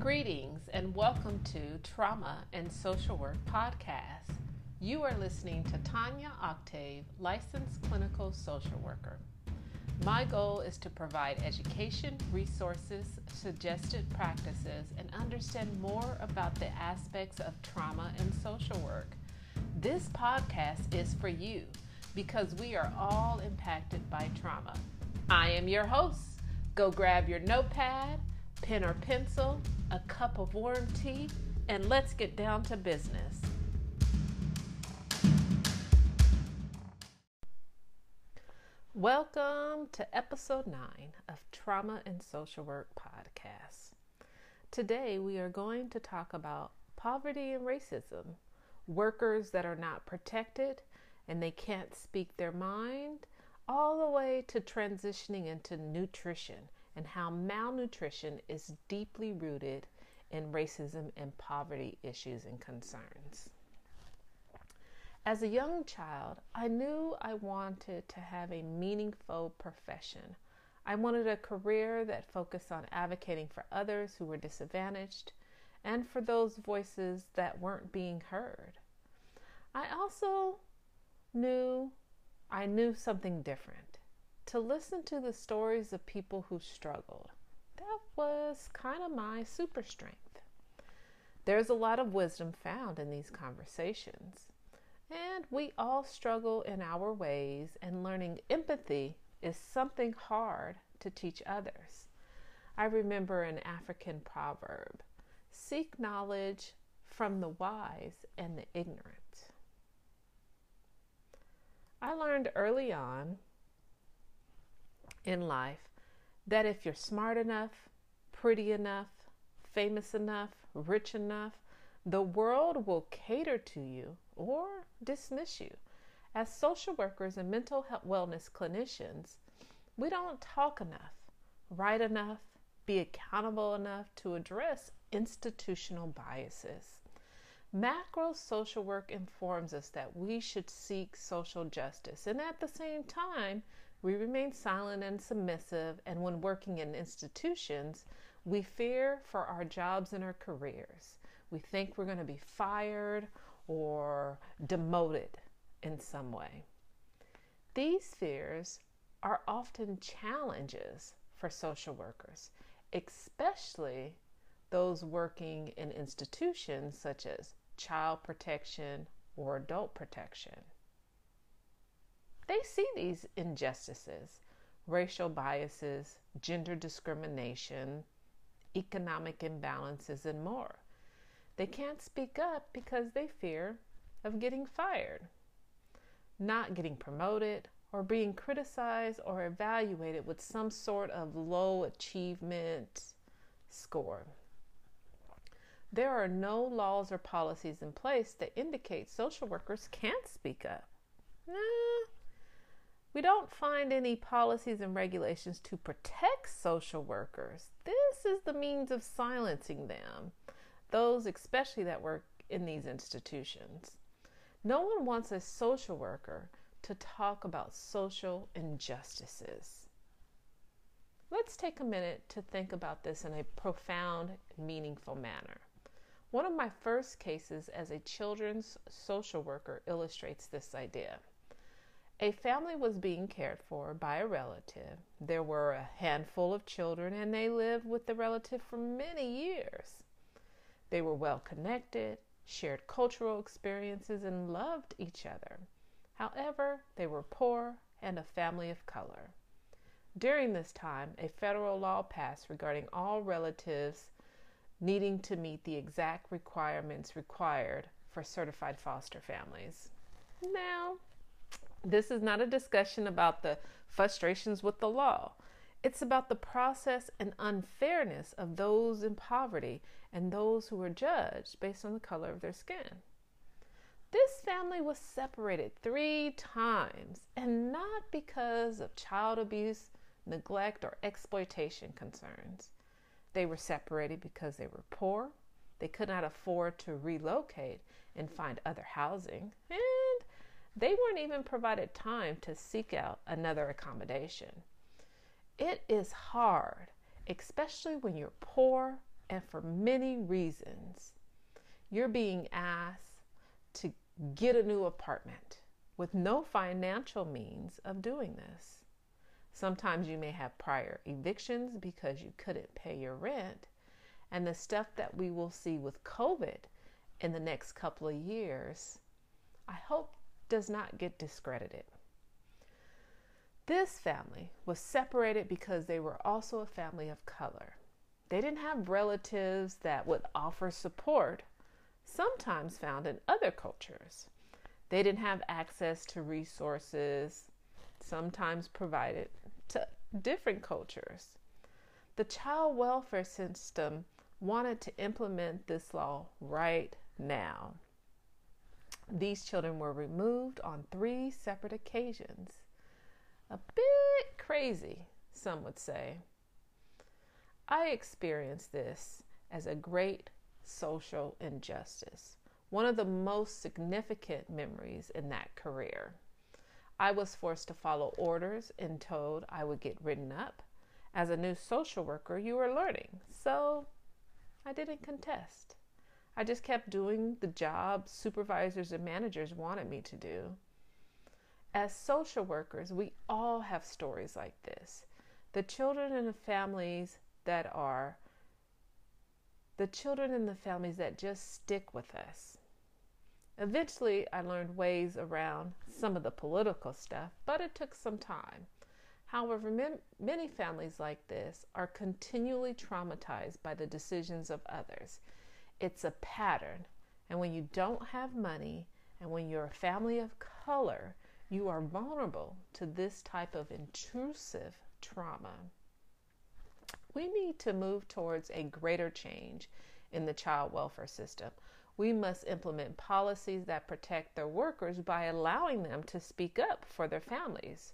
Greetings and welcome to Trauma and Social Work Podcast. You are listening to Tanya Octave, licensed clinical social worker. My goal is to provide education, resources, suggested practices, and understand more about the aspects of trauma and social work. This podcast is for you because we are all impacted by trauma. I am your host. Go grab your notepad, pen or pencil, a cup of warm tea, and let's get down to business. Welcome to episode 9 of Trauma and Social Work Podcast. Today we are going to talk about poverty and racism, workers that are not protected and they can't speak their mind, all the way to transitioning into nutrition and how malnutrition is deeply rooted in racism and poverty issues and concerns. As a young child, I knew I wanted to have a meaningful profession. I wanted a career that focused on advocating for others who were disadvantaged and for those voices that weren't being heard. I also knew I knew something different to listen to the stories of people who struggled. That was kind of my super strength. There's a lot of wisdom found in these conversations, and we all struggle in our ways, and learning empathy is something hard to teach others. I remember an African proverb seek knowledge from the wise and the ignorant. I learned early on in life that if you're smart enough, pretty enough, famous enough, rich enough, the world will cater to you or dismiss you. As social workers and mental health wellness clinicians, we don't talk enough, write enough, be accountable enough to address institutional biases. Macro social work informs us that we should seek social justice and at the same time we remain silent and submissive, and when working in institutions, we fear for our jobs and our careers. We think we're going to be fired or demoted in some way. These fears are often challenges for social workers, especially those working in institutions such as child protection or adult protection they see these injustices, racial biases, gender discrimination, economic imbalances, and more. They can't speak up because they fear of getting fired, not getting promoted, or being criticized or evaluated with some sort of low achievement score. There are no laws or policies in place that indicate social workers can't speak up. Nah, we don't find any policies and regulations to protect social workers. This is the means of silencing them, those especially that work in these institutions. No one wants a social worker to talk about social injustices. Let's take a minute to think about this in a profound, meaningful manner. One of my first cases as a children's social worker illustrates this idea. A family was being cared for by a relative. There were a handful of children, and they lived with the relative for many years. They were well connected, shared cultural experiences, and loved each other. However, they were poor and a family of color. During this time, a federal law passed regarding all relatives needing to meet the exact requirements required for certified foster families. Now, this is not a discussion about the frustrations with the law. It's about the process and unfairness of those in poverty and those who are judged based on the color of their skin. This family was separated three times, and not because of child abuse, neglect, or exploitation concerns. They were separated because they were poor, they could not afford to relocate and find other housing, they weren't even provided time to seek out another accommodation. It is hard, especially when you're poor, and for many reasons, you're being asked to get a new apartment with no financial means of doing this. Sometimes you may have prior evictions because you couldn't pay your rent. And the stuff that we will see with COVID in the next couple of years, I hope does not get discredited. This family was separated because they were also a family of color. They didn't have relatives that would offer support, sometimes found in other cultures. They didn't have access to resources, sometimes provided to different cultures. The child welfare system wanted to implement this law right now. These children were removed on three separate occasions. A bit crazy, some would say. I experienced this as a great social injustice, one of the most significant memories in that career. I was forced to follow orders and told I would get written up. As a new social worker, you are learning, so I didn't contest. I just kept doing the job supervisors and managers wanted me to do. As social workers, we all have stories like this. The children and the families that are the children and the families that just stick with us. Eventually, I learned ways around some of the political stuff, but it took some time. However, many families like this are continually traumatized by the decisions of others. It's a pattern, and when you don't have money and when you're a family of color, you are vulnerable to this type of intrusive trauma. We need to move towards a greater change in the child welfare system we must implement policies that protect their workers by allowing them to speak up for their families.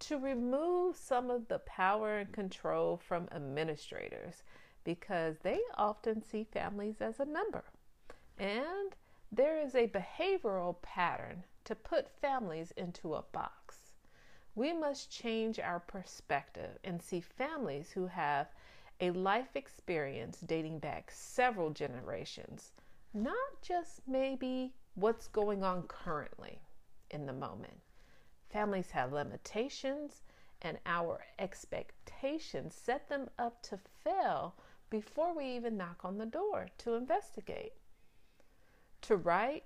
To remove some of the power and control from administrators because they often see families as a number. And there is a behavioral pattern to put families into a box. We must change our perspective and see families who have a life experience dating back several generations not just maybe what's going on currently in the moment. Families have limitations, and our expectations set them up to fail before we even knock on the door to investigate. To write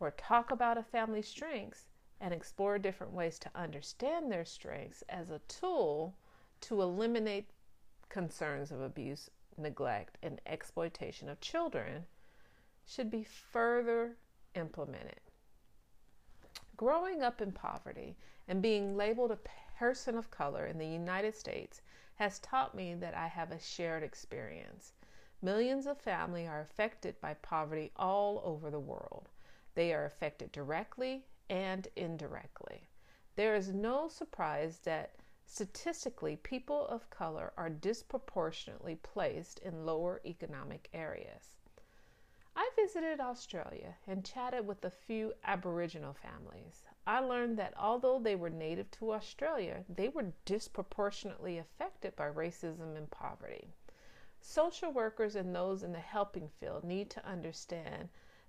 or talk about a family's strengths and explore different ways to understand their strengths as a tool to eliminate concerns of abuse, neglect, and exploitation of children should be further implemented. Growing up in poverty and being labeled a person of color in the United States has taught me that I have a shared experience. Millions of families are affected by poverty all over the world. They are affected directly and indirectly. There is no surprise that statistically people of color are disproportionately placed in lower economic areas. I visited Australia and chatted with a few Aboriginal families. I learned that although they were native to Australia, they were disproportionately affected by racism and poverty. Social workers and those in the helping field need to understand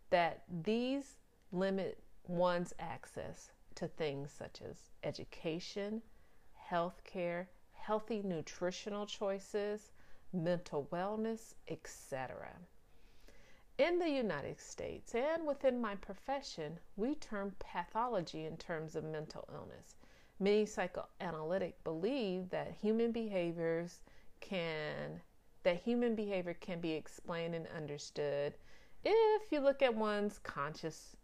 that these limit one's access to things such as education, health care, healthy nutritional choices, mental wellness, etc. In the United States and within my profession, we term pathology in terms of mental illness. Many psychoanalytic believe that human behaviors can that human behavior can be explained and understood if you look at one's conscious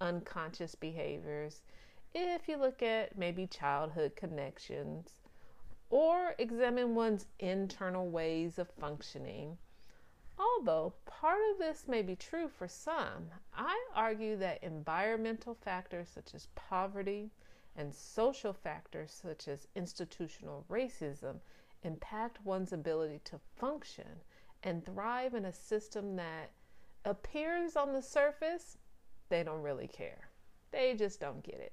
unconscious behaviors, if you look at maybe childhood connections, or examine one's internal ways of functioning Although part of this may be true for some, I argue that environmental factors such as poverty and social factors such as institutional racism impact one's ability to function and thrive in a system that appears on the surface they don't really care. They just don't get it.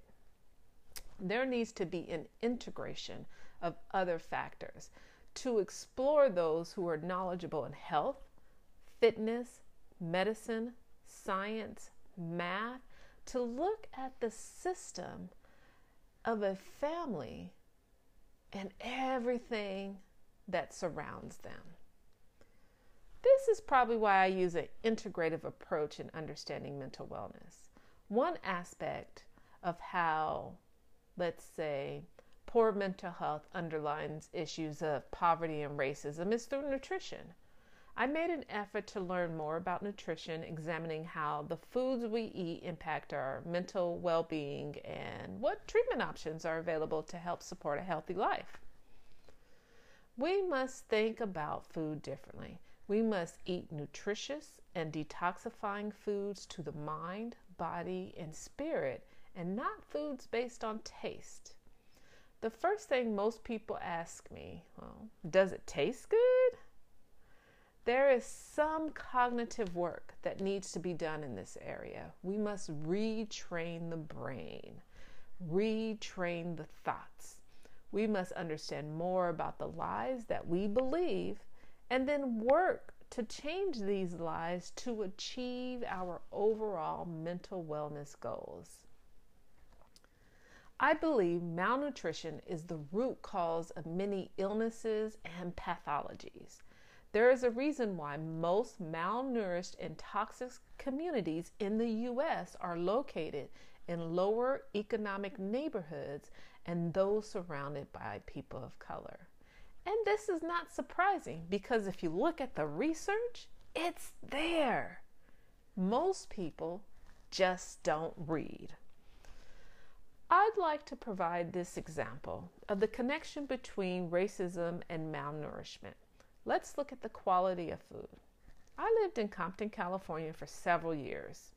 There needs to be an integration of other factors to explore those who are knowledgeable in health, fitness, medicine, science, math, to look at the system of a family and everything that surrounds them. This is probably why I use an integrative approach in understanding mental wellness. One aspect of how, let's say, poor mental health underlines issues of poverty and racism is through nutrition. I made an effort to learn more about nutrition, examining how the foods we eat impact our mental well being and what treatment options are available to help support a healthy life. We must think about food differently. We must eat nutritious and detoxifying foods to the mind, body, and spirit, and not foods based on taste. The first thing most people ask me, well, does it taste good? There is some cognitive work that needs to be done in this area. We must retrain the brain, retrain the thoughts. We must understand more about the lies that we believe and then work to change these lies to achieve our overall mental wellness goals. I believe malnutrition is the root cause of many illnesses and pathologies. There is a reason why most malnourished and toxic communities in the U.S. are located in lower economic neighborhoods and those surrounded by people of color. And this is not surprising because if you look at the research, it's there. Most people just don't read. I'd like to provide this example of the connection between racism and malnourishment. Let's look at the quality of food. I lived in Compton, California for several years.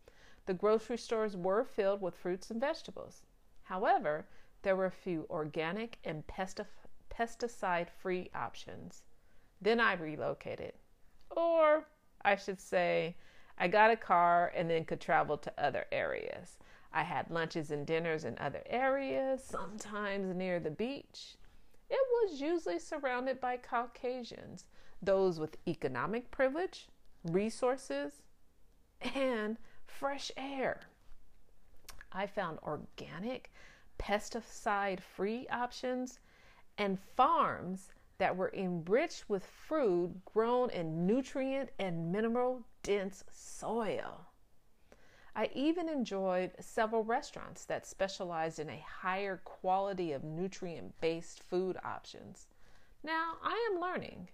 The grocery stores were filled with fruits and vegetables. However, there were few organic and pesticide free options. Then I relocated. Or I should say, I got a car and then could travel to other areas. I had lunches and dinners in other areas, sometimes near the beach. It was usually surrounded by Caucasians those with economic privilege, resources, and fresh air. I found organic, pesticide free options and farms that were enriched with food grown in nutrient and mineral dense soil. I even enjoyed several restaurants that specialized in a higher quality of nutrient based food options. Now, I am learning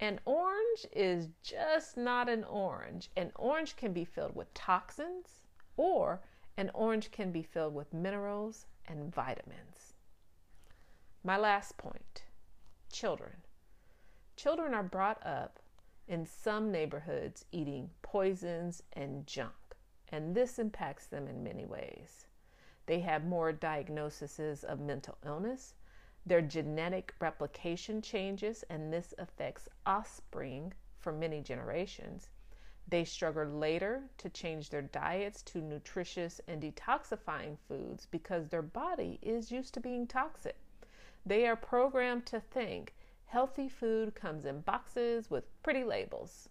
an orange is just not an orange. An orange can be filled with toxins, or an orange can be filled with minerals and vitamins. My last point children. Children are brought up in some neighborhoods eating poisons and junk, and this impacts them in many ways. They have more diagnoses of mental illness, their genetic replication changes, and this affects offspring for many generations. They struggle later to change their diets to nutritious and detoxifying foods because their body is used to being toxic. They are programmed to think healthy food comes in boxes with pretty labels.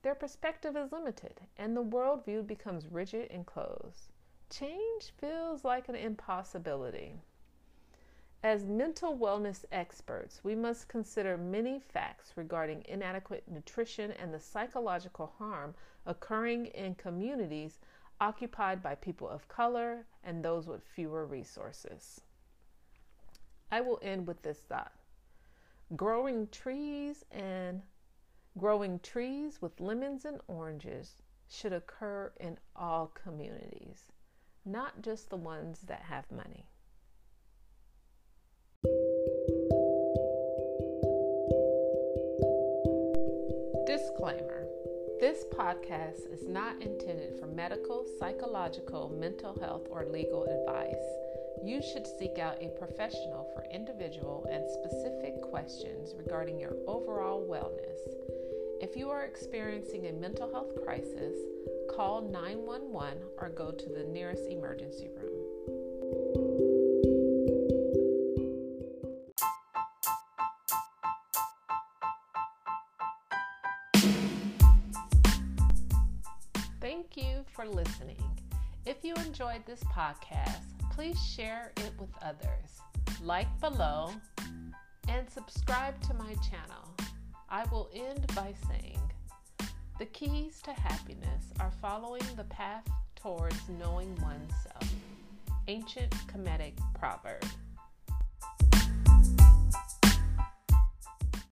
Their perspective is limited, and the worldview becomes rigid and closed. Change feels like an impossibility. As mental wellness experts, we must consider many facts regarding inadequate nutrition and the psychological harm occurring in communities occupied by people of color and those with fewer resources. I will end with this thought. Growing trees and growing trees with lemons and oranges should occur in all communities, not just the ones that have money. Disclaimer This podcast is not intended for medical, psychological, mental health, or legal advice. You should seek out a professional for individual and specific questions regarding your overall wellness. If you are experiencing a mental health crisis, call 911 or go to the nearest emergency room. For listening. If you enjoyed this podcast, please share it with others, like below, and subscribe to my channel. I will end by saying the keys to happiness are following the path towards knowing oneself. Ancient Kemetic proverb.